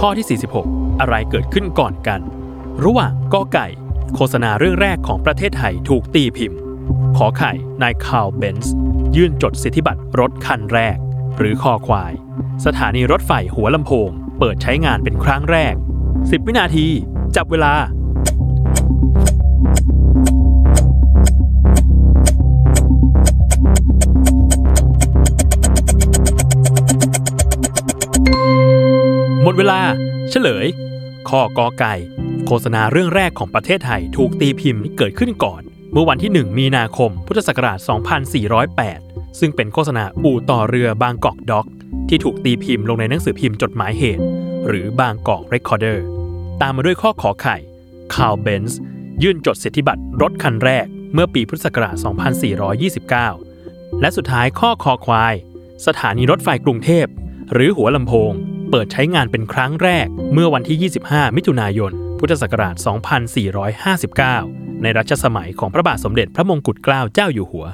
ข้อที่ 46 อะไรเกิดขึ้นก่อนกัน ระหว่างกอไก่ โฆษณาเรื่องแรกของประเทศไทยถูกตีพิมพ์ ขอไข่นายคาวเบนซ์ยื่นจดสิทธิบัตรรถคันแรก หรือคอควาย สถานีรถไฟหัวลำโพง เปิดใช้งานเป็นครั้งแรก 10 วินาที จับเวลา หมดเวลา เฉลย ข้อกอไก่ โฆษณาเรื่องแรกของประเทศไทยถูกตีพิมพ์เกิดขึ้นก่อน เมื่อวันที่ 1 มีนาคม พุทธศักราช 2408 ซึ่งเป็นโฆษณาอู่ต่อเรือบางกอกด็อก ที่ถูกตีพิมพ์ลงในหนังสือพิมพ์จดหมายเหตุ หรือบางกอกเรคคอร์เดอร์ ตามมาด้วยข้อขอไข่คาร์ล เบนซ์ยื่นจดสิทธิบัตรรถคันแรก เมื่อปีพุทธศักราช 2429 และสุดท้ายข้อคอควาย สถานีรถไฟกรุงเทพ หรือหัวลำโพง เปิดใช้งานเป็นครั้งแรกเมื่อวันที่ 25 มิถุนายน พุทธศักราช 2459 ในรัชสมัยของพระบาทสมเด็จพระมงกุฎเกล้าเจ้าอยู่หัว